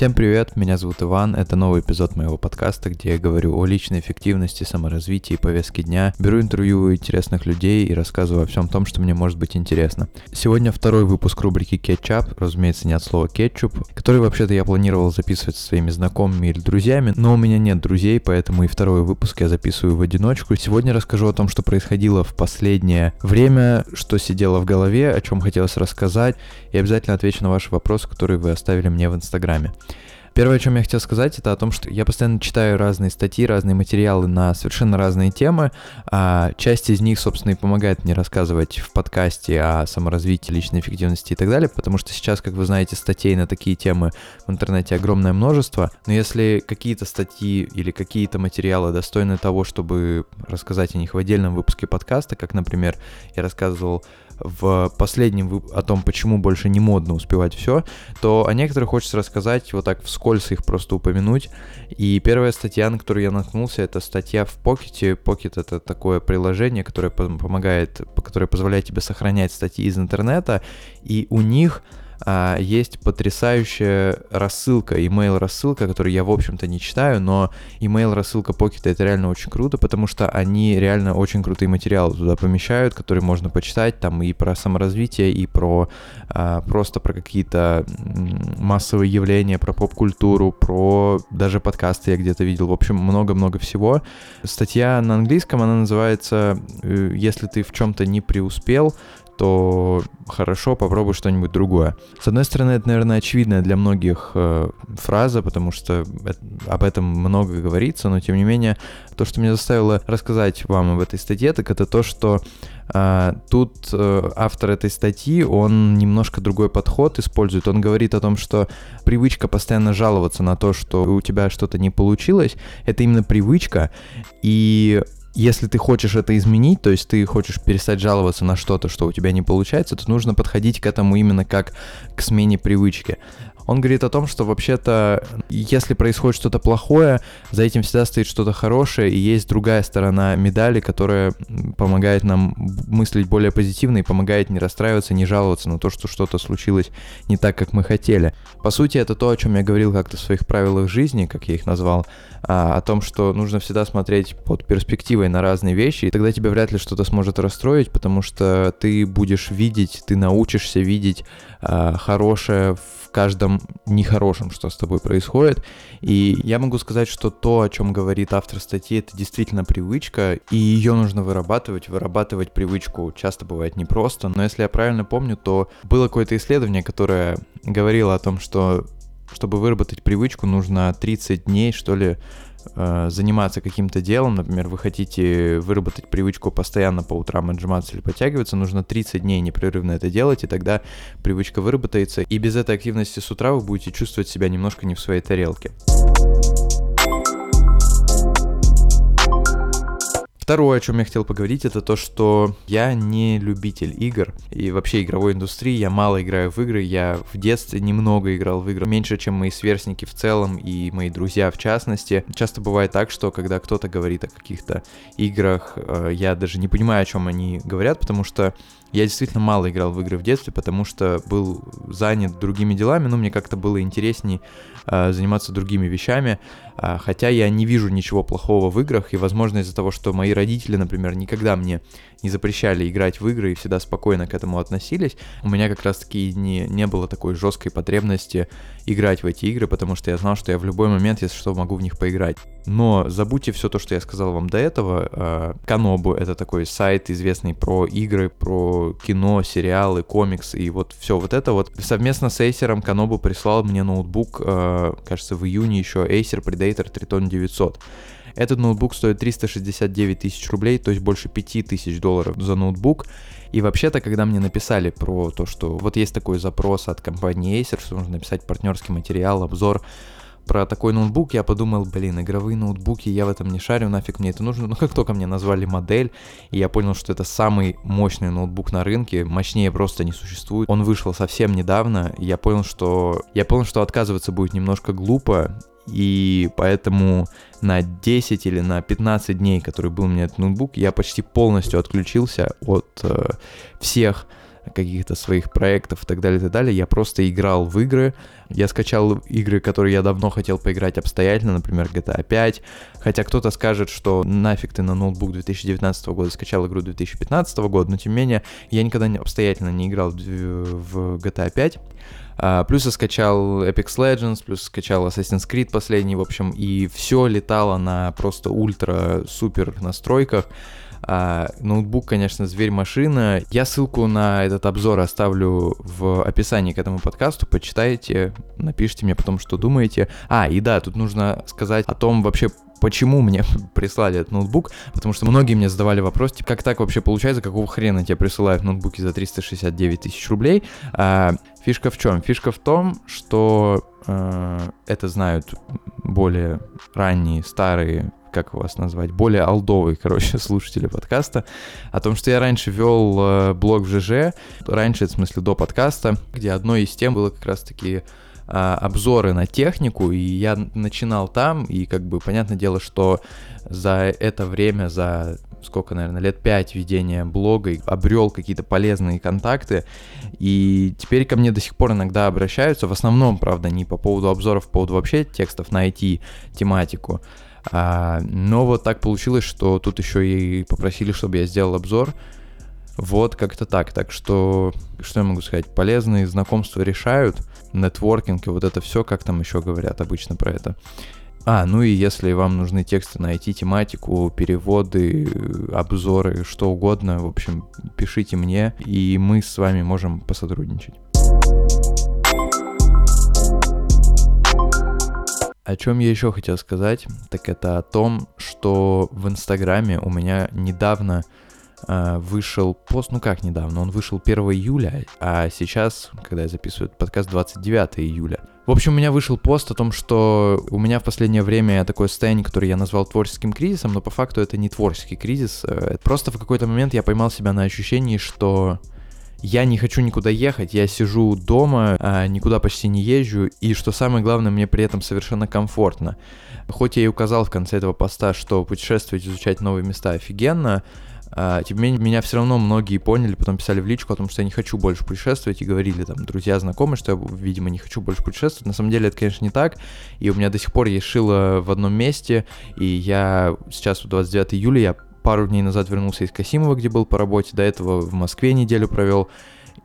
Всем привет, меня зовут Иван, это новый эпизод моего подкаста, где я говорю о личной эффективности, саморазвитии, повестке дня, беру интервью у интересных людей и рассказываю о всем том, что мне может быть интересно. Сегодня второй выпуск рубрики Кетчап, разумеется, не от слова кетчуп, который вообще-то я планировал записывать со своими знакомыми или друзьями, но у меня нет друзей, поэтому и второй выпуск я записываю в одиночку. Сегодня расскажу о том, что происходило в последнее время, что сидело в голове, о чем хотелось рассказать, и обязательно отвечу на ваши вопросы, которые вы оставили мне в Инстаграме. Первое, о чем я хотел сказать, это о том, что я постоянно читаю разные статьи, разные материалы на совершенно разные темы. А часть из них, собственно, и помогает мне рассказывать в подкасте о саморазвитии, личной эффективности и так далее, потому что сейчас, как вы знаете, статей на такие темы в интернете огромное множество. Но если какие-то статьи или какие-то материалы достойны того, чтобы рассказать о них в отдельном выпуске подкаста, как, например, я рассказывал в последнем о том, почему больше не модно успевать все, то о некоторых хочется рассказать, вот так вскользь их просто упомянуть. И первая статья, на которую я наткнулся, это статья в Pocket. Pocket — это такое приложение, которое помогает, которое позволяет тебе сохранять статьи из интернета, и у них а, есть потрясающая рассылка, email рассылка, которую я, в общем-то, не читаю, но email рассылка Pocket это реально очень круто, потому что они реально очень крутые материалы туда помещают, которые можно почитать, там и про саморазвитие, и про а, просто про какие-то массовые явления, про поп-культуру, про даже подкасты я где-то видел, в общем, много-много всего. Статья на английском, она называется э, «Если ты в чем-то не преуспел, то хорошо, попробуй что-нибудь другое. С одной стороны, это, наверное, очевидная для многих э, фраза, потому что об этом много говорится, но тем не менее, то, что меня заставило рассказать вам об этой статье, так это то, что э, тут э, автор этой статьи, он немножко другой подход использует. Он говорит о том, что привычка постоянно жаловаться на то, что у тебя что-то не получилось, это именно привычка, и если ты хочешь это изменить, то есть ты хочешь перестать жаловаться на что-то, что у тебя не получается, то нужно подходить к этому именно как к смене привычки. Он говорит о том, что вообще-то, если происходит что-то плохое, за этим всегда стоит что-то хорошее, и есть другая сторона медали, которая помогает нам мыслить более позитивно и помогает не расстраиваться, не жаловаться на то, что что-то случилось не так, как мы хотели. По сути, это то, о чем я говорил как-то в своих правилах жизни, как я их назвал, а, о том, что нужно всегда смотреть под перспективой на разные вещи, и тогда тебя вряд ли что-то сможет расстроить, потому что ты будешь видеть, ты научишься видеть а, хорошее в каждом нехорошем, что с тобой происходит. И я могу сказать, что то, о чем говорит автор статьи, это действительно привычка, и ее нужно вырабатывать. Вырабатывать привычку часто бывает непросто, но если я правильно помню, то было какое-то исследование, которое говорило о том, что чтобы выработать привычку, нужно 30 дней, что ли, Э, заниматься каким-то делом, например, вы хотите выработать привычку постоянно по утрам отжиматься или подтягиваться, нужно 30 дней непрерывно это делать, и тогда привычка выработается, и без этой активности с утра вы будете чувствовать себя немножко не в своей тарелке. Второе, о чем я хотел поговорить, это то, что я не любитель игр и вообще игровой индустрии. Я мало играю в игры. Я в детстве немного играл в игры, меньше, чем мои сверстники в целом и мои друзья в частности. Часто бывает так, что когда кто-то говорит о каких-то играх, э, я даже не понимаю, о чем они говорят, потому что я действительно мало играл в игры в детстве, потому что был занят другими делами, но мне как-то было интересней э, заниматься другими вещами. Э, хотя я не вижу ничего плохого в играх, и, возможно, из-за того, что мои родители, например, никогда мне не запрещали играть в игры и всегда спокойно к этому относились, у меня как раз-таки не, не было такой жесткой потребности играть в эти игры, потому что я знал, что я в любой момент, если что, могу в них поиграть. Но забудьте все то, что я сказал вам до этого. Канобу — это такой сайт, известный про игры, про кино, сериалы, комиксы и вот все вот это вот. Совместно с Acer Канобу прислал мне ноутбук, а, кажется, в июне еще Acer Predator Triton 900. Этот ноутбук стоит 369 тысяч рублей, то есть больше 5 тысяч долларов за ноутбук. И вообще-то, когда мне написали про то, что вот есть такой запрос от компании Acer, что нужно написать партнерский материал, обзор про такой ноутбук, я подумал, блин, игровые ноутбуки, я в этом не шарю, нафиг мне это нужно. Но как только мне назвали модель, и я понял, что это самый мощный ноутбук на рынке, мощнее просто не существует. Он вышел совсем недавно, и я понял, что я понял, что отказываться будет немножко глупо, и поэтому на 10 или на 15 дней, который был у меня этот ноутбук, я почти полностью отключился от э, всех каких-то своих проектов и так далее, и так далее. Я просто играл в игры. Я скачал игры, которые я давно хотел поиграть обстоятельно, например, GTA 5. Хотя кто-то скажет, что нафиг ты на ноутбук 2019 года скачал игру 2015 года, но тем не менее я никогда обстоятельно не играл в GTA 5. А, плюс я скачал Apex Legends, плюс скачал Assassin's Creed последний, в общем, и все летало на просто ультра-супер настройках. А, ноутбук, конечно, зверь-машина. Я ссылку на этот обзор оставлю в описании к этому подкасту. Почитайте, напишите мне потом, что думаете. А, и да, тут нужно сказать о том вообще, почему мне прислали этот ноутбук, потому что многие мне задавали вопрос, типа, как так вообще получается, какого хрена тебе присылают ноутбуки за 369 тысяч рублей. А, фишка в чем? Фишка в том, что э, это знают более ранние, старые как вас назвать, более алдовые, короче, слушатели подкаста, о том, что я раньше вел э, блог в ЖЖ, раньше, в смысле, до подкаста, где одной из тем было как раз-таки э, обзоры на технику, и я начинал там, и как бы понятное дело, что за это время, за сколько, наверное, лет пять ведения блога, и обрел какие-то полезные контакты, и теперь ко мне до сих пор иногда обращаются, в основном, правда, не по поводу обзоров, по поводу вообще текстов на IT-тематику, а, но вот так получилось, что тут еще и попросили, чтобы я сделал обзор. Вот как-то так. Так что, что я могу сказать? Полезные знакомства решают, нетворкинг и вот это все, как там еще говорят обычно про это. А, ну и если вам нужны тексты на IT-тематику, переводы, обзоры, что угодно, в общем, пишите мне, и мы с вами можем посотрудничать. О чем я еще хотел сказать, так это о том, что в Инстаграме у меня недавно э, вышел пост, ну как недавно, он вышел 1 июля, а сейчас, когда я записываю этот подкаст, 29 июля. В общем, у меня вышел пост о том, что у меня в последнее время такое состояние, которое я назвал творческим кризисом, но по факту это не творческий кризис. Э, просто в какой-то момент я поймал себя на ощущении, что я не хочу никуда ехать, я сижу дома, а, никуда почти не езжу, и что самое главное, мне при этом совершенно комфортно. Хоть я и указал в конце этого поста, что путешествовать, изучать новые места офигенно, а, тем не менее, меня все равно многие поняли, потом писали в личку о том, что я не хочу больше путешествовать, и говорили там друзья, знакомые, что я, видимо, не хочу больше путешествовать. На самом деле это, конечно, не так, и у меня до сих пор есть шило в одном месте, и я сейчас, 29 июля, я пару дней назад вернулся из Касимова, где был по работе, до этого в Москве неделю провел,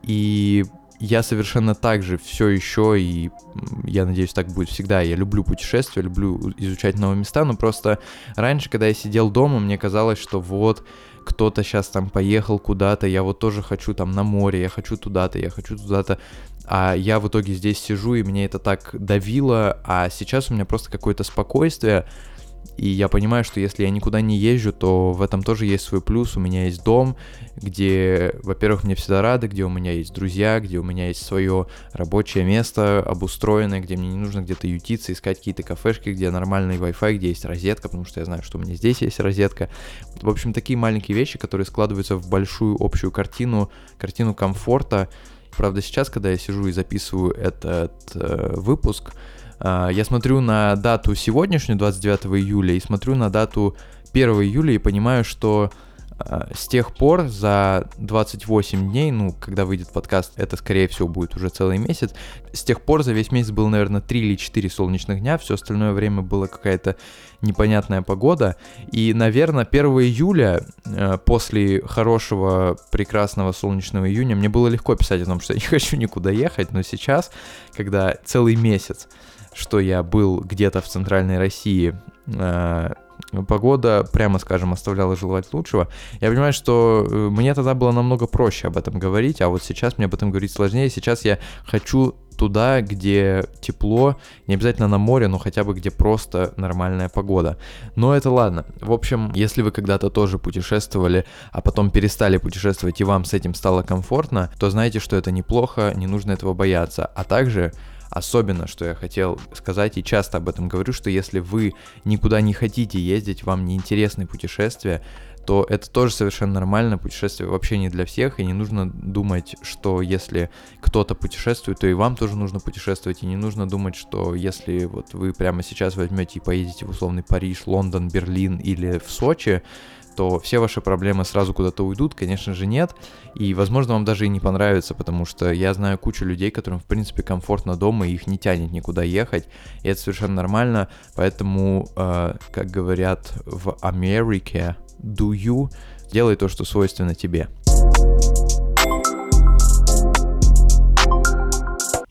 и я совершенно так же все еще, и я надеюсь, так будет всегда. Я люблю путешествия, люблю изучать новые места, но просто раньше, когда я сидел дома, мне казалось, что вот кто-то сейчас там поехал куда-то, я вот тоже хочу там на море, я хочу туда-то, я хочу туда-то, а я в итоге здесь сижу, и мне это так давило, а сейчас у меня просто какое-то спокойствие, и я понимаю, что если я никуда не езжу, то в этом тоже есть свой плюс. У меня есть дом, где, во-первых, мне всегда рады, где у меня есть друзья, где у меня есть свое рабочее место обустроенное, где мне не нужно где-то ютиться, искать какие-то кафешки, где нормальный Wi-Fi, где есть розетка, потому что я знаю, что у меня здесь есть розетка. В общем, такие маленькие вещи, которые складываются в большую общую картину, картину комфорта. Правда, сейчас, когда я сижу и записываю этот э, выпуск, я смотрю на дату сегодняшнюю, 29 июля, и смотрю на дату 1 июля и понимаю, что а, с тех пор за 28 дней, ну, когда выйдет подкаст, это, скорее всего, будет уже целый месяц, с тех пор за весь месяц было, наверное, 3 или 4 солнечных дня, все остальное время была какая-то непонятная погода, и, наверное, 1 июля, э, после хорошего, прекрасного солнечного июня, мне было легко писать о том, что я не хочу никуда ехать, но сейчас, когда целый месяц что я был где-то в центральной России, э, погода, прямо скажем, оставляла желать лучшего. Я понимаю, что э, мне тогда было намного проще об этом говорить, а вот сейчас мне об этом говорить сложнее. Сейчас я хочу туда, где тепло, не обязательно на море, но хотя бы где просто нормальная погода. Но это ладно. В общем, если вы когда-то тоже путешествовали, а потом перестали путешествовать и вам с этим стало комфортно, то знайте, что это неплохо, не нужно этого бояться. А также Особенно, что я хотел сказать и часто об этом говорю, что если вы никуда не хотите ездить, вам не интересны путешествия, то это тоже совершенно нормально. Путешествие вообще не для всех, и не нужно думать, что если кто-то путешествует, то и вам тоже нужно путешествовать, и не нужно думать, что если вот вы прямо сейчас возьмете и поедете в условный Париж, Лондон, Берлин или в Сочи, то все ваши проблемы сразу куда-то уйдут, конечно же нет, и возможно вам даже и не понравится, потому что я знаю кучу людей, которым в принципе комфортно дома, и их не тянет никуда ехать, и это совершенно нормально, поэтому, э, как говорят в Америке, do you, делай то, что свойственно тебе.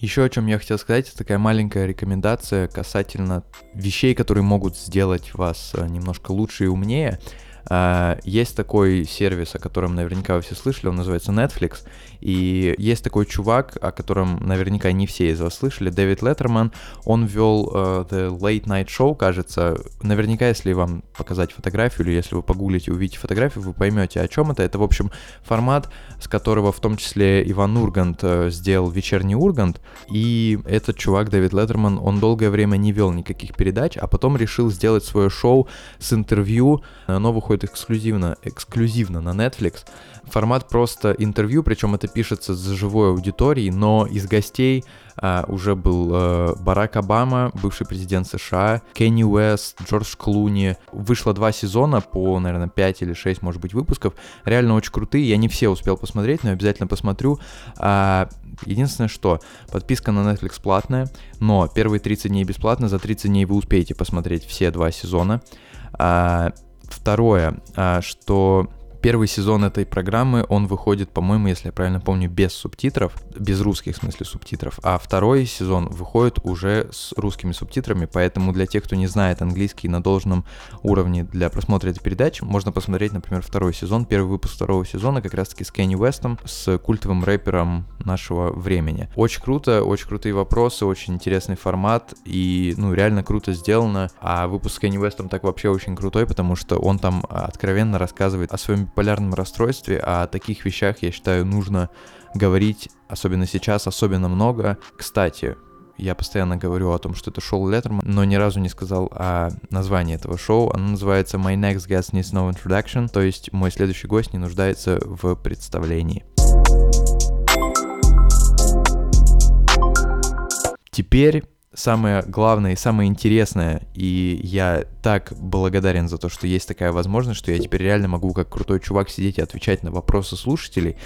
Еще о чем я хотел сказать, это такая маленькая рекомендация касательно вещей, которые могут сделать вас э, немножко лучше и умнее. А, есть такой сервис, о котором наверняка вы все слышали, он называется Netflix, и есть такой чувак, о котором наверняка не все из вас слышали, Дэвид Леттерман, он вел uh, The Late Night Show, кажется, наверняка, если вам показать фотографию, или если вы погуглите и увидите фотографию, вы поймете, о чем это. Это, в общем, формат, с которого в том числе Иван Ургант uh, сделал «Вечерний Ургант», и этот чувак, Дэвид Леттерман, он долгое время не вел никаких передач, а потом решил сделать свое шоу с интервью, оно выходит выходит эксклюзивно, эксклюзивно на Netflix. Формат просто интервью, причем это пишется с живой аудиторией, но из гостей а, уже был а, Барак Обама, бывший президент США, Кенни Уэст, Джордж Клуни. Вышло два сезона по, наверное, 5 или 6, может быть, выпусков. Реально очень крутые. Я не все успел посмотреть, но обязательно посмотрю. А, единственное, что подписка на Netflix платная, но первые 30 дней бесплатно. За 30 дней вы успеете посмотреть все два сезона. А, Второе, а, что Первый сезон этой программы, он выходит, по-моему, если я правильно помню, без субтитров, без русских, в смысле, субтитров, а второй сезон выходит уже с русскими субтитрами, поэтому для тех, кто не знает английский на должном уровне для просмотра этой передачи, можно посмотреть, например, второй сезон, первый выпуск второго сезона, как раз-таки с Кенни Уэстом, с культовым рэпером нашего времени. Очень круто, очень крутые вопросы, очень интересный формат, и, ну, реально круто сделано, а выпуск с Кенни Уэстом так вообще очень крутой, потому что он там откровенно рассказывает о своем биполярном расстройстве, а о таких вещах, я считаю, нужно говорить, особенно сейчас, особенно много. Кстати, я постоянно говорю о том, что это шоу Леттерман, но ни разу не сказал о названии этого шоу. Оно называется My Next Guest Needs No Introduction, то есть мой следующий гость не нуждается в представлении. Теперь самое главное и самое интересное, и я так благодарен за то, что есть такая возможность, что я теперь реально могу как крутой чувак сидеть и отвечать на вопросы слушателей.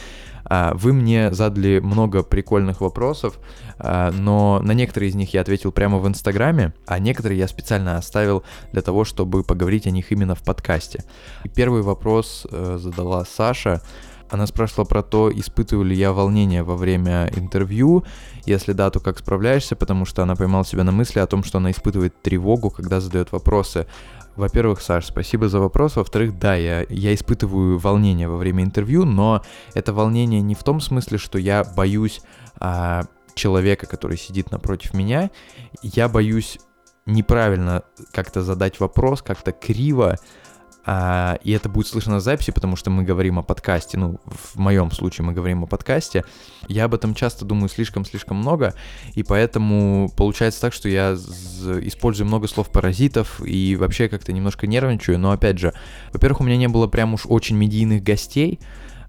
А, вы мне задали много прикольных вопросов, а, но на некоторые из них я ответил прямо в Инстаграме, а некоторые я специально оставил для того, чтобы поговорить о них именно в подкасте. И первый вопрос э, задала Саша. Она спрашивала про то, испытываю ли я волнение во время интервью. Если да, то как справляешься, потому что она поймала себя на мысли о том, что она испытывает тревогу, когда задает вопросы. Во-первых, Саш, спасибо за вопрос. Во-вторых, да, я, я испытываю волнение во время интервью, но это волнение не в том смысле, что я боюсь а, человека, который сидит напротив меня. Я боюсь неправильно как-то задать вопрос, как-то криво, а, и это будет слышно на записи, потому что мы говорим о подкасте, ну, в моем случае мы говорим о подкасте. Я об этом часто думаю слишком-слишком много, и поэтому получается так, что я использую много слов-паразитов и вообще как-то немножко нервничаю, но опять же, во-первых, у меня не было прям уж очень медийных гостей,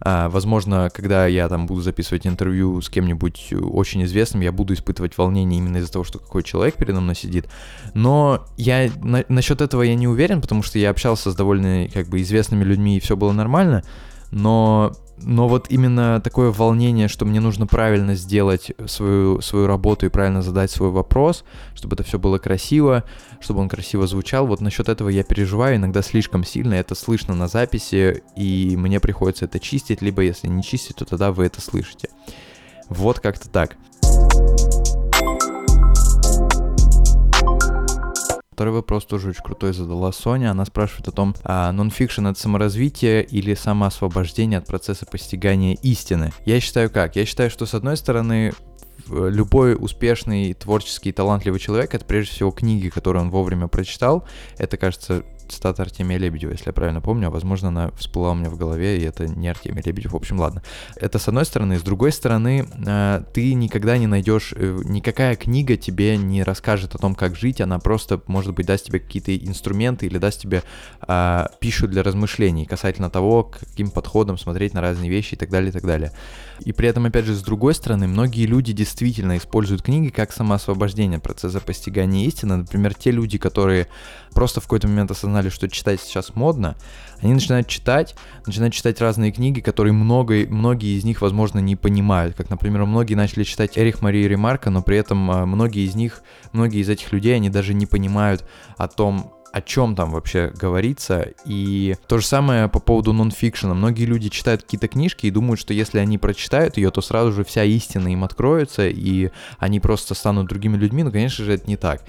возможно, когда я там буду записывать интервью с кем-нибудь очень известным, я буду испытывать волнение именно из-за того, что какой человек передо мной сидит. Но я на, насчет этого я не уверен, потому что я общался с довольно как бы известными людьми и все было нормально. Но но вот именно такое волнение, что мне нужно правильно сделать свою, свою работу и правильно задать свой вопрос, чтобы это все было красиво, чтобы он красиво звучал, вот насчет этого я переживаю иногда слишком сильно, это слышно на записи, и мне приходится это чистить, либо если не чистить, то тогда вы это слышите. Вот как-то так. Второй вопрос тоже очень крутой задала Соня. Она спрашивает о том, а нонфикшн это саморазвитие или самоосвобождение от процесса постигания истины. Я считаю как? Я считаю, что с одной стороны любой успешный, творческий, талантливый человек — это прежде всего книги, которые он вовремя прочитал. Это, кажется, цитата Артемия Лебедева, если я правильно помню, а возможно она всплыла у меня в голове, и это не Артемий Лебедев. В общем, ладно. Это с одной стороны. С другой стороны, э, ты никогда не найдешь, э, никакая книга тебе не расскажет о том, как жить, она просто, может быть, даст тебе какие-то инструменты или даст тебе э, пищу для размышлений касательно того, каким подходом смотреть на разные вещи и так далее, и так далее. И при этом, опять же, с другой стороны, многие люди действительно используют книги как самоосвобождение процесса постигания истины. Например, те люди, которые просто в какой-то момент осознали, что читать сейчас модно, они начинают читать, начинают читать разные книги, которые много, многие из них, возможно, не понимают. Как, например, многие начали читать Эрих Марии Ремарка, но при этом а, многие из них, многие из этих людей, они даже не понимают о том, о чем там вообще говорится. И то же самое по поводу нонфикшена. Многие люди читают какие-то книжки и думают, что если они прочитают ее, то сразу же вся истина им откроется, и они просто станут другими людьми. Но, конечно же, это не так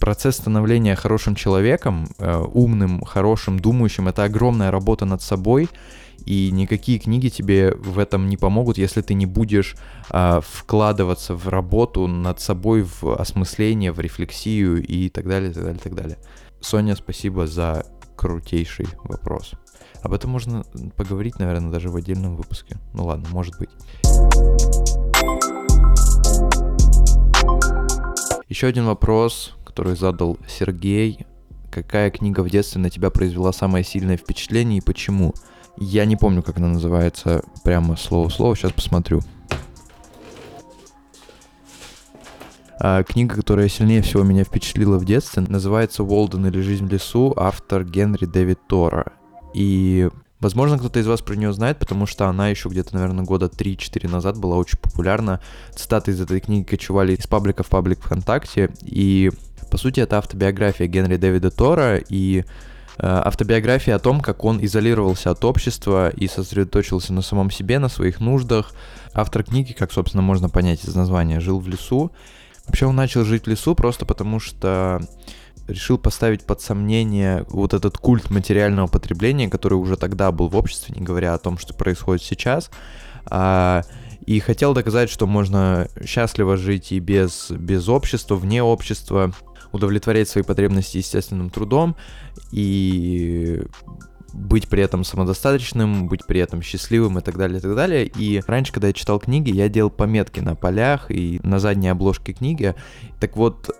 процесс становления хорошим человеком, э, умным, хорошим, думающим, это огромная работа над собой, и никакие книги тебе в этом не помогут, если ты не будешь э, вкладываться в работу над собой, в осмысление, в рефлексию и так далее, так далее, так далее. Соня, спасибо за крутейший вопрос. Об этом можно поговорить, наверное, даже в отдельном выпуске. Ну ладно, может быть. Еще один вопрос, который задал Сергей. Какая книга в детстве на тебя произвела самое сильное впечатление и почему? Я не помню, как она называется прямо слово-слово, сейчас посмотрю. А, книга, которая сильнее всего меня впечатлила в детстве, называется «Уолден или жизнь в лесу», автор Генри Дэвид Тора. И Возможно, кто-то из вас про нее знает, потому что она еще где-то, наверное, года 3-4 назад была очень популярна. Цитаты из этой книги кочевали из паблика в паблик ВКонтакте. И, по сути, это автобиография Генри Дэвида Тора и э, автобиография о том, как он изолировался от общества и сосредоточился на самом себе, на своих нуждах. Автор книги, как, собственно, можно понять из названия, жил в лесу. Вообще он начал жить в лесу просто потому, что решил поставить под сомнение вот этот культ материального потребления, который уже тогда был в обществе, не говоря о том, что происходит сейчас. А, и хотел доказать, что можно счастливо жить и без, без общества, вне общества, удовлетворять свои потребности естественным трудом и быть при этом самодостаточным, быть при этом счастливым и так далее, и так далее. И раньше, когда я читал книги, я делал пометки на полях и на задней обложке книги. Так вот,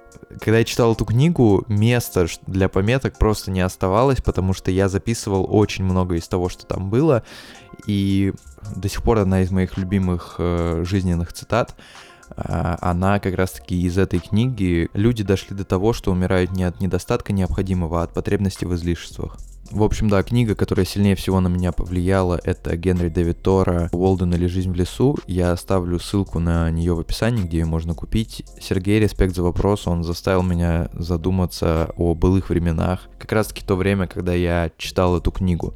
когда я читал эту книгу, места для пометок просто не оставалось, потому что я записывал очень много из того, что там было. И до сих пор одна из моих любимых э, жизненных цитат она как раз-таки из этой книги. Люди дошли до того, что умирают не от недостатка необходимого, а от потребности в излишествах. В общем, да, книга, которая сильнее всего на меня повлияла, это Генри Дэвид Тора «Уолден или жизнь в лесу». Я оставлю ссылку на нее в описании, где ее можно купить. Сергей, респект за вопрос, он заставил меня задуматься о былых временах. Как раз таки то время, когда я читал эту книгу.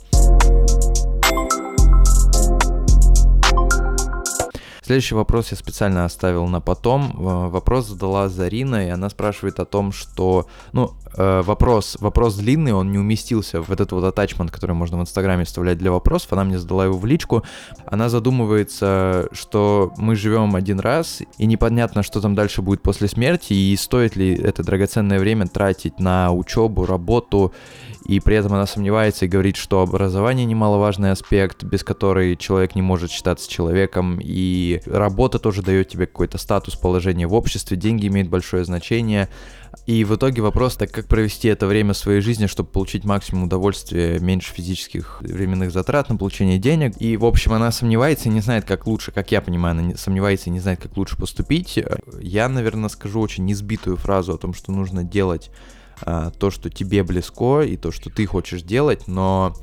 Следующий вопрос я специально оставил на потом. Вопрос задала Зарина, и она спрашивает о том, что... Ну, э, вопрос, вопрос длинный, он не уместился в этот вот атачмент, который можно в Инстаграме вставлять для вопросов. Она мне задала его в личку. Она задумывается, что мы живем один раз, и непонятно, что там дальше будет после смерти, и стоит ли это драгоценное время тратить на учебу, работу и при этом она сомневается и говорит, что образование немаловажный аспект, без которой человек не может считаться человеком, и работа тоже дает тебе какой-то статус, положение в обществе, деньги имеют большое значение, и в итоге вопрос, так как провести это время своей жизни, чтобы получить максимум удовольствия, меньше физических временных затрат на получение денег. И, в общем, она сомневается и не знает, как лучше, как я понимаю, она сомневается и не знает, как лучше поступить. Я, наверное, скажу очень несбитую фразу о том, что нужно делать а, то, что тебе близко и то, что ты хочешь делать, но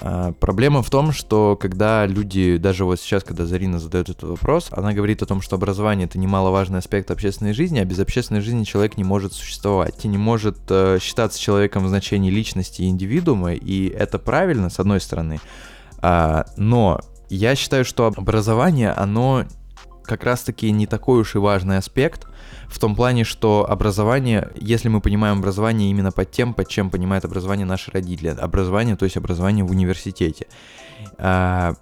а, проблема в том, что когда люди, даже вот сейчас, когда Зарина задает этот вопрос, она говорит о том, что образование это немаловажный аспект общественной жизни, а без общественной жизни человек не может существовать, и не может э, считаться человеком в значении личности и индивидуума, и это правильно, с одной стороны, а, но я считаю, что образование, оно как раз-таки не такой уж и важный аспект, в том плане, что образование, если мы понимаем образование именно под тем, под чем понимает образование наши родители, образование, то есть образование в университете. А,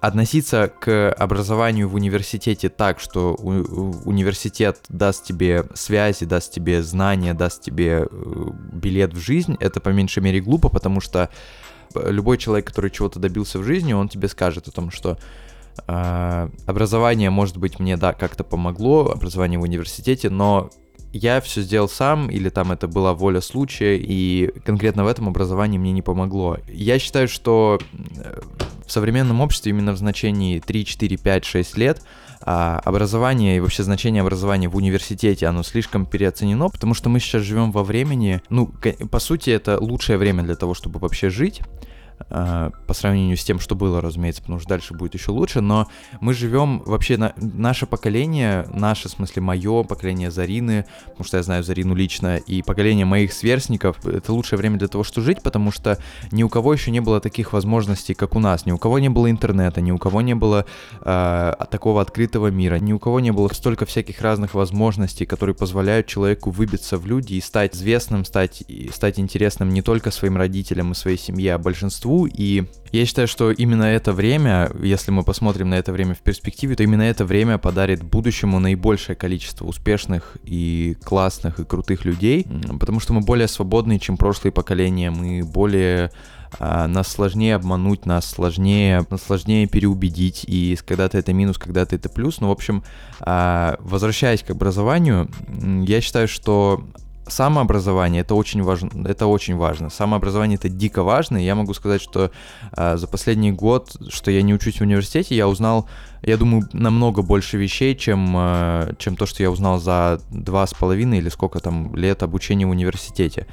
относиться к образованию в университете так, что университет даст тебе связи, даст тебе знания, даст тебе э, билет в жизнь, это по меньшей мере глупо, потому что любой человек, который чего-то добился в жизни, он тебе скажет о том, что образование, может быть, мне, да, как-то помогло, образование в университете, но я все сделал сам, или там это была воля случая, и конкретно в этом образовании мне не помогло. Я считаю, что э, в современном обществе именно в значении 3, 4, 5, 6 лет а образование и вообще значение образования в университете, оно слишком переоценено, потому что мы сейчас живем во времени, ну, по сути, это лучшее время для того, чтобы вообще жить, по сравнению с тем, что было, разумеется, потому что дальше будет еще лучше, но мы живем вообще, на, наше поколение, наше, в смысле, мое поколение Зарины, потому что я знаю Зарину лично, и поколение моих сверстников, это лучшее время для того, чтобы жить, потому что ни у кого еще не было таких возможностей, как у нас, ни у кого не было интернета, ни у кого не было э, такого открытого мира, ни у кого не было столько всяких разных возможностей, которые позволяют человеку выбиться в люди и стать известным, стать, стать интересным не только своим родителям и своей семье, а большинству большинству, и я считаю, что именно это время, если мы посмотрим на это время в перспективе, то именно это время подарит будущему наибольшее количество успешных и классных и крутых людей, потому что мы более свободны, чем прошлые поколения, мы более а, нас сложнее обмануть, нас сложнее, нас сложнее переубедить, и когда-то это минус, когда-то это плюс. Ну, в общем, а, возвращаясь к образованию, я считаю, что самообразование это очень важно, это очень важно. Самообразование это дико важно. И я могу сказать, что э, за последний год, что я не учусь в университете, я узнал, я думаю, намного больше вещей, чем, э, чем то, что я узнал за два с половиной или сколько там лет обучения в университете.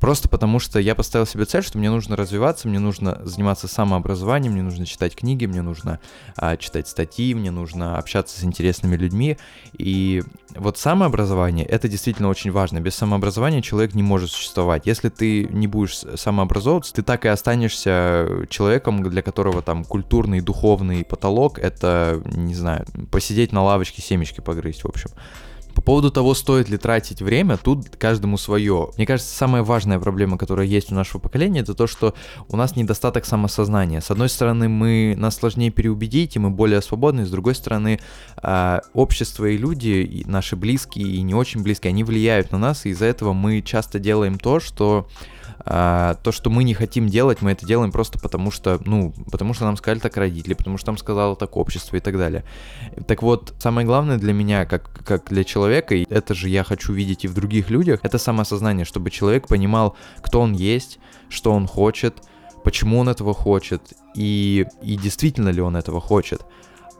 Просто потому что я поставил себе цель, что мне нужно развиваться, мне нужно заниматься самообразованием, мне нужно читать книги, мне нужно а, читать статьи, мне нужно общаться с интересными людьми. И вот самообразование это действительно очень важно. Без самообразования человек не может существовать. Если ты не будешь самообразовываться, ты так и останешься человеком, для которого там культурный, духовный потолок это, не знаю, посидеть на лавочке, семечки погрызть, в общем. По поводу того, стоит ли тратить время, тут каждому свое. Мне кажется, самая важная проблема, которая есть у нашего поколения, это то, что у нас недостаток самосознания. С одной стороны, мы нас сложнее переубедить, и мы более свободны, с другой стороны, а, общество и люди, и наши близкие и не очень близкие, они влияют на нас, и из-за этого мы часто делаем то, что а, то, что мы не хотим делать, мы это делаем просто потому что, ну, потому что нам сказали так родители, потому что нам сказало так общество и так далее. Так вот, самое главное для меня, как, как для человека, и это же я хочу видеть и в других людях, это самоосознание, чтобы человек понимал, кто он есть, что он хочет, почему он этого хочет, и, и действительно ли он этого хочет.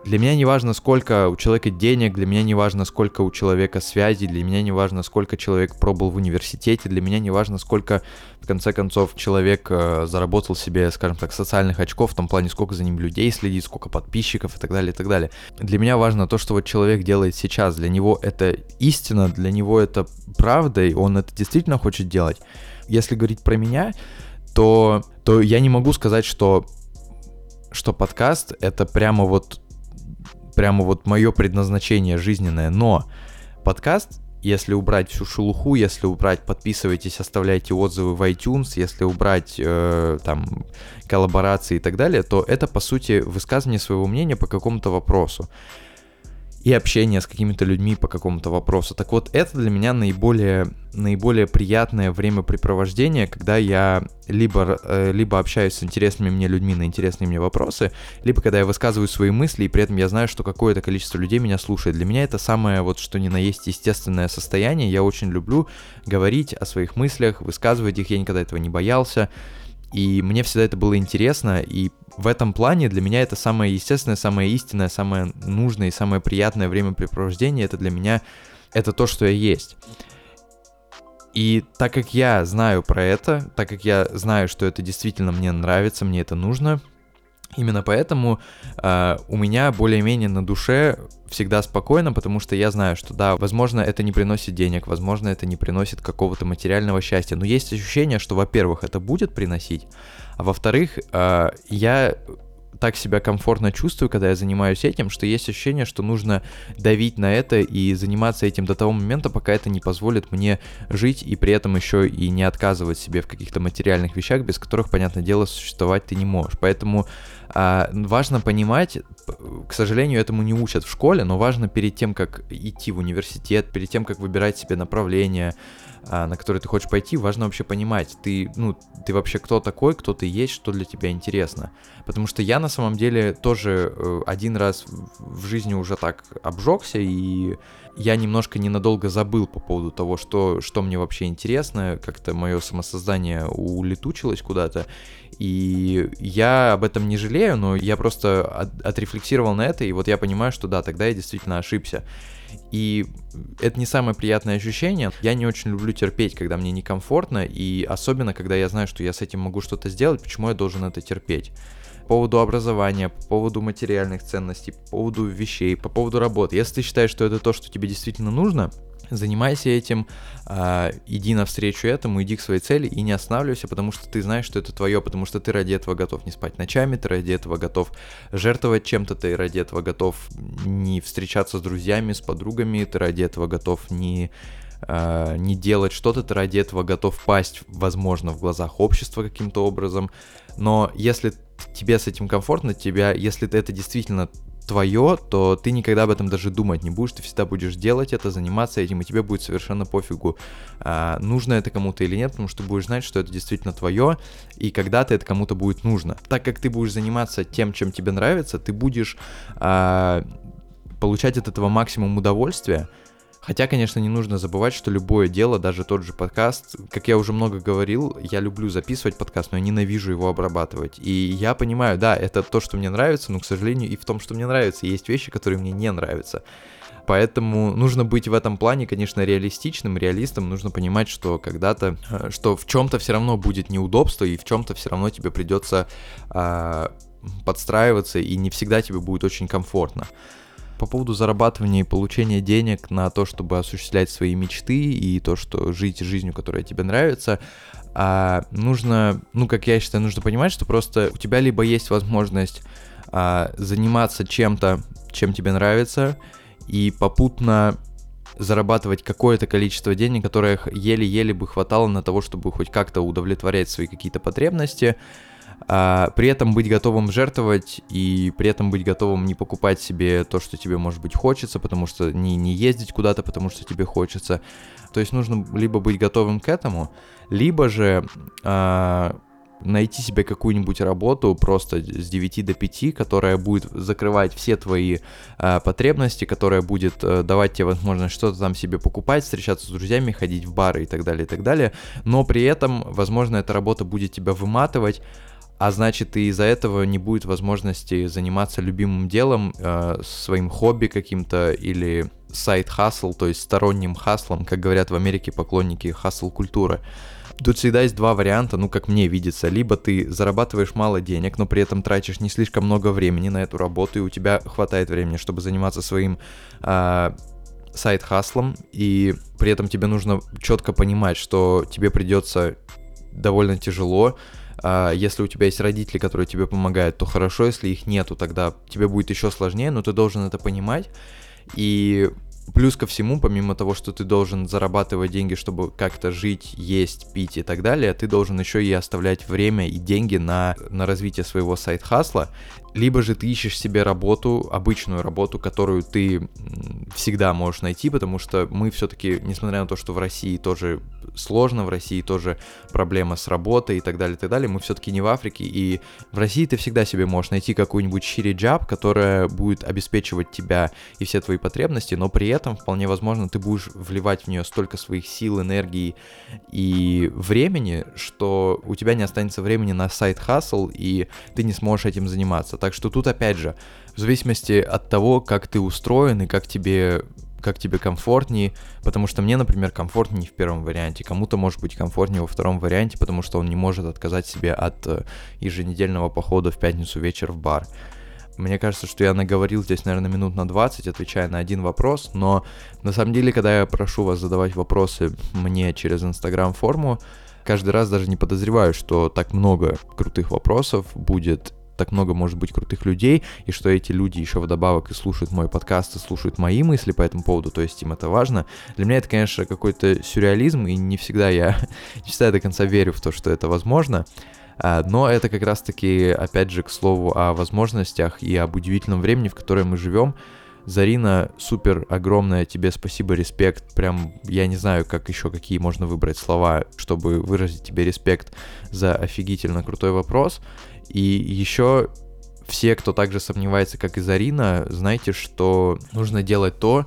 Для меня не важно, сколько у человека денег, для меня не важно, сколько у человека связей, для меня не важно, сколько человек пробовал в университете, для меня не важно, сколько, в конце концов, человек э, заработал себе, скажем так, социальных очков, в том плане, сколько за ним людей следит, сколько подписчиков и так далее, и так далее. Для меня важно то, что вот человек делает сейчас, для него это истина, для него это правда, и он это действительно хочет делать. Если говорить про меня, то, то я не могу сказать, что что подкаст это прямо вот прямо вот мое предназначение жизненное, но подкаст, если убрать всю шелуху, если убрать, подписывайтесь, оставляйте отзывы в iTunes, если убрать э, там коллаборации и так далее, то это по сути высказывание своего мнения по какому-то вопросу и общение с какими-то людьми по какому-то вопросу. Так вот, это для меня наиболее, наиболее приятное времяпрепровождение, когда я либо, э, либо общаюсь с интересными мне людьми на интересные мне вопросы, либо когда я высказываю свои мысли, и при этом я знаю, что какое-то количество людей меня слушает. Для меня это самое вот что ни на есть естественное состояние. Я очень люблю говорить о своих мыслях, высказывать их, я никогда этого не боялся. И мне всегда это было интересно, и в этом плане для меня это самое естественное, самое истинное, самое нужное и самое приятное времяпрепровождение. Это для меня это то, что я есть. И так как я знаю про это, так как я знаю, что это действительно мне нравится, мне это нужно, Именно поэтому э, у меня более-менее на душе всегда спокойно, потому что я знаю, что да, возможно, это не приносит денег, возможно, это не приносит какого-то материального счастья, но есть ощущение, что, во-первых, это будет приносить, а во-вторых, э, я так себя комфортно чувствую, когда я занимаюсь этим, что есть ощущение, что нужно давить на это и заниматься этим до того момента, пока это не позволит мне жить и при этом еще и не отказывать себе в каких-то материальных вещах, без которых, понятное дело, существовать ты не можешь. Поэтому А, важно понимать, к сожалению, этому не учат в школе, но важно перед тем, как идти в университет, перед тем, как выбирать себе направление, на который ты хочешь пойти, важно вообще понимать, ты, ну, ты вообще кто такой, кто ты есть, что для тебя интересно. Потому что я на самом деле тоже э, один раз в жизни уже так обжегся, и я немножко ненадолго забыл по поводу того, что, что мне вообще интересно, как-то мое самосоздание улетучилось куда-то, и я об этом не жалею, но я просто от, отрефлексировал на это, и вот я понимаю, что да, тогда я действительно ошибся. И это не самое приятное ощущение. Я не очень люблю терпеть, когда мне некомфортно, и особенно, когда я знаю, что я с этим могу что-то сделать, почему я должен это терпеть. По поводу образования, по поводу материальных ценностей, по поводу вещей, по поводу работы. Если ты считаешь, что это то, что тебе действительно нужно, Занимайся этим, э, иди навстречу этому, иди к своей цели и не останавливайся, потому что ты знаешь, что это твое, потому что ты ради этого готов не спать ночами, ты ради этого готов жертвовать чем-то, ты ради этого готов не встречаться с друзьями, с подругами, ты ради этого готов не э, не делать что-то, ты ради этого готов пасть, возможно, в глазах общества каким-то образом. Но если тебе с этим комфортно, тебя, если это действительно твое, то ты никогда об этом даже думать не будешь, ты всегда будешь делать это, заниматься этим, и тебе будет совершенно пофигу, а, нужно это кому-то или нет, потому что ты будешь знать, что это действительно твое, и когда-то это кому-то будет нужно. Так как ты будешь заниматься тем, чем тебе нравится, ты будешь а, получать от этого максимум удовольствия, Хотя, конечно, не нужно забывать, что любое дело, даже тот же подкаст, как я уже много говорил, я люблю записывать подкаст, но я ненавижу его обрабатывать. И я понимаю, да, это то, что мне нравится, но, к сожалению, и в том, что мне нравится, есть вещи, которые мне не нравятся. Поэтому нужно быть в этом плане, конечно, реалистичным, реалистом. Нужно понимать, что когда-то, э, что в чем-то все равно будет неудобство, и в чем-то все равно тебе придется э, подстраиваться, и не всегда тебе будет очень комфортно. По поводу зарабатывания и получения денег на то, чтобы осуществлять свои мечты и то, что жить жизнью, которая тебе нравится, а, нужно, ну, как я считаю, нужно понимать, что просто у тебя либо есть возможность а, заниматься чем-то, чем тебе нравится, и попутно зарабатывать какое-то количество денег, которое еле-еле бы хватало на того, чтобы хоть как-то удовлетворять свои какие-то потребности, а, при этом быть готовым жертвовать и при этом быть готовым не покупать себе то, что тебе, может быть, хочется, потому что не, не ездить куда-то, потому что тебе хочется. То есть нужно либо быть готовым к этому, либо же а, найти себе какую-нибудь работу просто с 9 до 5, которая будет закрывать все твои э, потребности, которая будет э, давать тебе возможность что-то там себе покупать, встречаться с друзьями, ходить в бары и так далее, и так далее. Но при этом, возможно, эта работа будет тебя выматывать, а значит и из-за этого не будет возможности заниматься любимым делом, э, своим хобби каким-то или сайт-хасл, то есть сторонним хаслом, как говорят в Америке поклонники хасл-культуры. Тут всегда есть два варианта, ну, как мне видится. Либо ты зарабатываешь мало денег, но при этом тратишь не слишком много времени на эту работу, и у тебя хватает времени, чтобы заниматься своим э, сайт-хаслом, и при этом тебе нужно четко понимать, что тебе придется довольно тяжело, если у тебя есть родители, которые тебе помогают, то хорошо, если их нету, тогда тебе будет еще сложнее, но ты должен это понимать. И плюс ко всему, помимо того, что ты должен зарабатывать деньги, чтобы как-то жить, есть, пить и так далее, ты должен еще и оставлять время и деньги на, на развитие своего сайт-хасла либо же ты ищешь себе работу, обычную работу, которую ты всегда можешь найти, потому что мы все-таки, несмотря на то, что в России тоже сложно, в России тоже проблема с работой и так далее, и так далее, мы все-таки не в Африке, и в России ты всегда себе можешь найти какую-нибудь шири-джаб, которая будет обеспечивать тебя и все твои потребности, но при этом вполне возможно ты будешь вливать в нее столько своих сил, энергии и времени, что у тебя не останется времени на сайт-хасл, и ты не сможешь этим заниматься. Так что тут опять же, в зависимости от того, как ты устроен и как тебе как тебе комфортнее, потому что мне, например, комфортнее в первом варианте, кому-то может быть комфортнее во втором варианте, потому что он не может отказать себе от э, еженедельного похода в пятницу вечер в бар. Мне кажется, что я наговорил здесь, наверное, минут на 20, отвечая на один вопрос, но на самом деле, когда я прошу вас задавать вопросы мне через Инстаграм-форму, каждый раз даже не подозреваю, что так много крутых вопросов будет так много может быть крутых людей, и что эти люди еще вдобавок и слушают мой подкаст, и слушают мои мысли по этому поводу, то есть им это важно. Для меня это, конечно, какой-то сюрреализм, и не всегда я, не всегда до конца верю в то, что это возможно. А, но это как раз-таки, опять же, к слову о возможностях и об удивительном времени, в котором мы живем. Зарина, супер огромное тебе спасибо, респект. Прям, я не знаю, как еще какие можно выбрать слова, чтобы выразить тебе респект за офигительно крутой вопрос. И еще все, кто также сомневается, как и Зарина, знайте, что нужно делать то,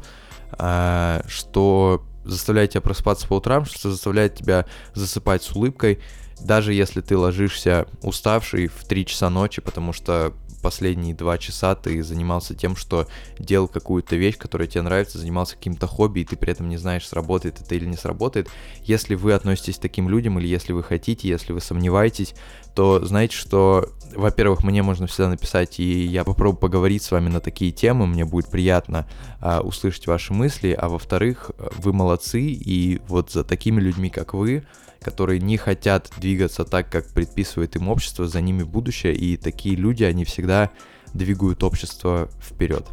а, что заставляет тебя просыпаться по утрам, что заставляет тебя засыпать с улыбкой, даже если ты ложишься уставший в 3 часа ночи, потому что последние два часа ты занимался тем, что делал какую-то вещь, которая тебе нравится, занимался каким-то хобби, и ты при этом не знаешь, сработает это или не сработает. Если вы относитесь к таким людям, или если вы хотите, если вы сомневаетесь, то знаете, что, во-первых, мне можно всегда написать, и я попробую поговорить с вами на такие темы, мне будет приятно а, услышать ваши мысли, а во-вторых, вы молодцы, и вот за такими людьми, как вы, которые не хотят двигаться так, как предписывает им общество, за ними будущее, и такие люди, они всегда двигают общество вперед.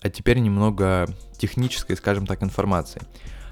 А теперь немного технической, скажем так, информации.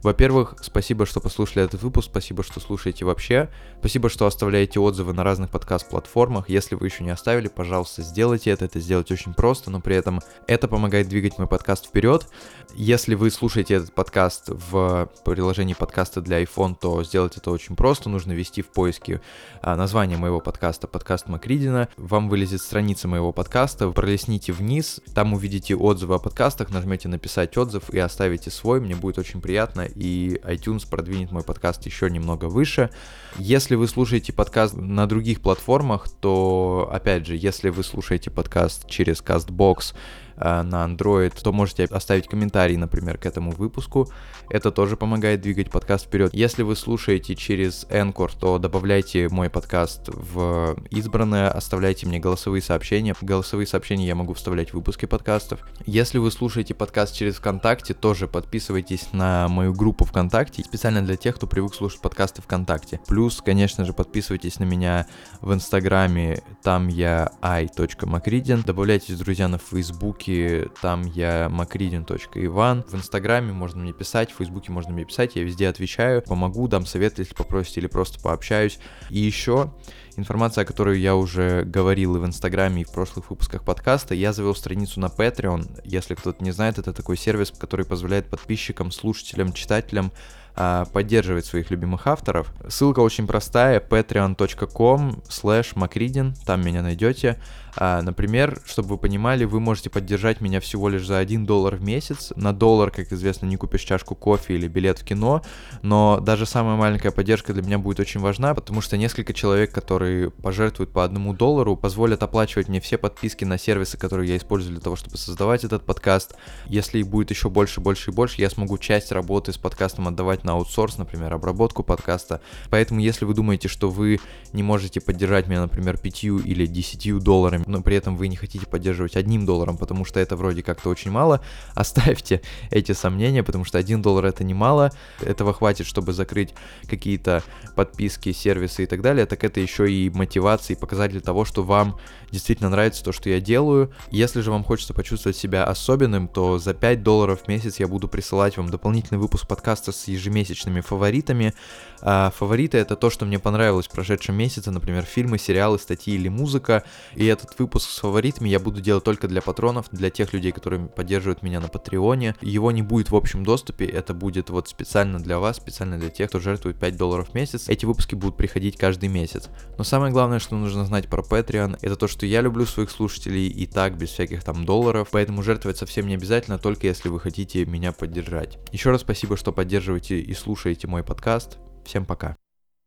Во-первых, спасибо, что послушали этот выпуск, спасибо, что слушаете вообще, спасибо, что оставляете отзывы на разных подкаст-платформах. Если вы еще не оставили, пожалуйста, сделайте это. Это сделать очень просто, но при этом это помогает двигать мой подкаст вперед. Если вы слушаете этот подкаст в приложении подкаста для iPhone, то сделать это очень просто. Нужно ввести в поиске а, название моего подкаста, подкаст Макридина. Вам вылезет страница моего подкаста, пролистните вниз, там увидите отзывы о подкастах, нажмете написать отзыв и оставите свой. Мне будет очень приятно и iTunes продвинет мой подкаст еще немного выше. Если вы слушаете подкаст на других платформах, то, опять же, если вы слушаете подкаст через CastBox, на Android, то можете оставить комментарий, например, к этому выпуску. Это тоже помогает двигать подкаст вперед. Если вы слушаете через Anchor, то добавляйте мой подкаст в избранное, оставляйте мне голосовые сообщения. Голосовые сообщения я могу вставлять в выпуски подкастов. Если вы слушаете подкаст через ВКонтакте, тоже подписывайтесь на мою группу ВКонтакте, специально для тех, кто привык слушать подкасты ВКонтакте. Плюс, конечно же, подписывайтесь на меня в Инстаграме, там я i.macridin. Добавляйтесь, друзья, на Фейсбуке, Фейсбуке, там я macridin.иван, в Инстаграме можно мне писать, в Фейсбуке можно мне писать, я везде отвечаю, помогу, дам совет, если попросите, или просто пообщаюсь. И еще информация, о которой я уже говорил и в Инстаграме, и в прошлых выпусках подкаста, я завел страницу на Patreon. Если кто-то не знает, это такой сервис, который позволяет подписчикам, слушателям, читателям а, поддерживать своих любимых авторов. Ссылка очень простая, patreon.com slash macridin, там меня найдете. А, например, чтобы вы понимали, вы можете поддержать меня всего лишь за 1 доллар в месяц. На доллар, как известно, не купишь чашку кофе или билет в кино, но даже самая маленькая поддержка для меня будет очень важна, потому что несколько человек, которые пожертвуют по одному доллару, позволят оплачивать мне все подписки на сервисы, которые я использую для того, чтобы создавать этот подкаст. Если их будет еще больше, больше и больше, я смогу часть работы с подкастом отдавать на аутсорс, например, обработку подкаста. Поэтому, если вы думаете, что вы не можете поддержать меня, например, 5 или 10 долларами, но при этом вы не хотите поддерживать одним долларом, потому что это вроде как-то очень мало, оставьте эти сомнения, потому что один доллар это немало, этого хватит, чтобы закрыть какие-то подписки, сервисы и так далее, так это еще и мотивация и показатель того, что вам действительно нравится то, что я делаю. Если же вам хочется почувствовать себя особенным, то за 5 долларов в месяц я буду присылать вам дополнительный выпуск подкаста с ежемесячными фаворитами. А фавориты это то, что мне понравилось в прошедшем месяце, например, фильмы, сериалы, статьи или музыка. И этот выпуск с фаворитами я буду делать только для патронов, для тех людей, которые поддерживают меня на Патреоне. Его не будет в общем доступе, это будет вот специально для вас, специально для тех, кто жертвует 5 долларов в месяц. Эти выпуски будут приходить каждый месяц. Но самое главное, что нужно знать про Patreon, это то, что я люблю своих слушателей и так, без всяких там долларов, поэтому жертвовать совсем не обязательно, только если вы хотите меня поддержать. Еще раз спасибо, что поддерживаете и слушаете мой подкаст. Всем пока.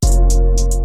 thank you